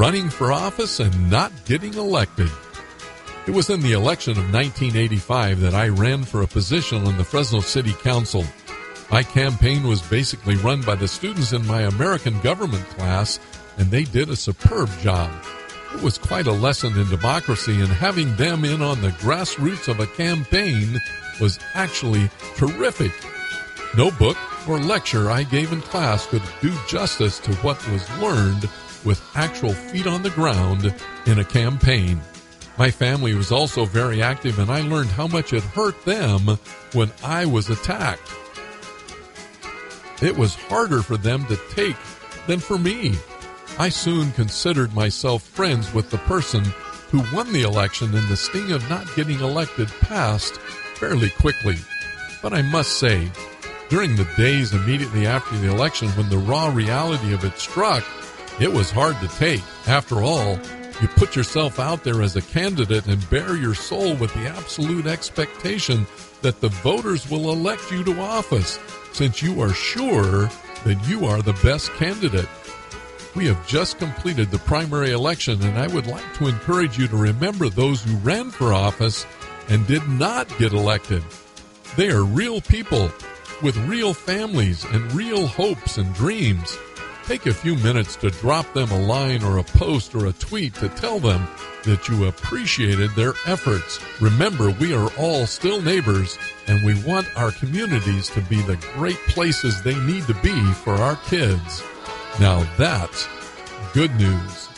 running for office and not getting elected. It was in the election of 1985 that I ran for a position on the Fresno City Council. My campaign was basically run by the students in my American government class, and they did a superb job. It was quite a lesson in democracy, and having them in on the grassroots of a campaign was actually terrific. No book or lecture I gave in class could do justice to what was learned with actual feet on the ground in a campaign. My family was also very active, and I learned how much it hurt them when I was attacked. It was harder for them to take than for me. I soon considered myself friends with the person who won the election, and the sting of not getting elected passed fairly quickly. But I must say, during the days immediately after the election when the raw reality of it struck, it was hard to take. After all, you put yourself out there as a candidate and bare your soul with the absolute expectation that the voters will elect you to office since you are sure that you are the best candidate. We have just completed the primary election, and I would like to encourage you to remember those who ran for office and did not get elected. They are real people with real families and real hopes and dreams. Take a few minutes to drop them a line or a post or a tweet to tell them that you appreciated their efforts. Remember, we are all still neighbors and we want our communities to be the great places they need to be for our kids. Now that's good news.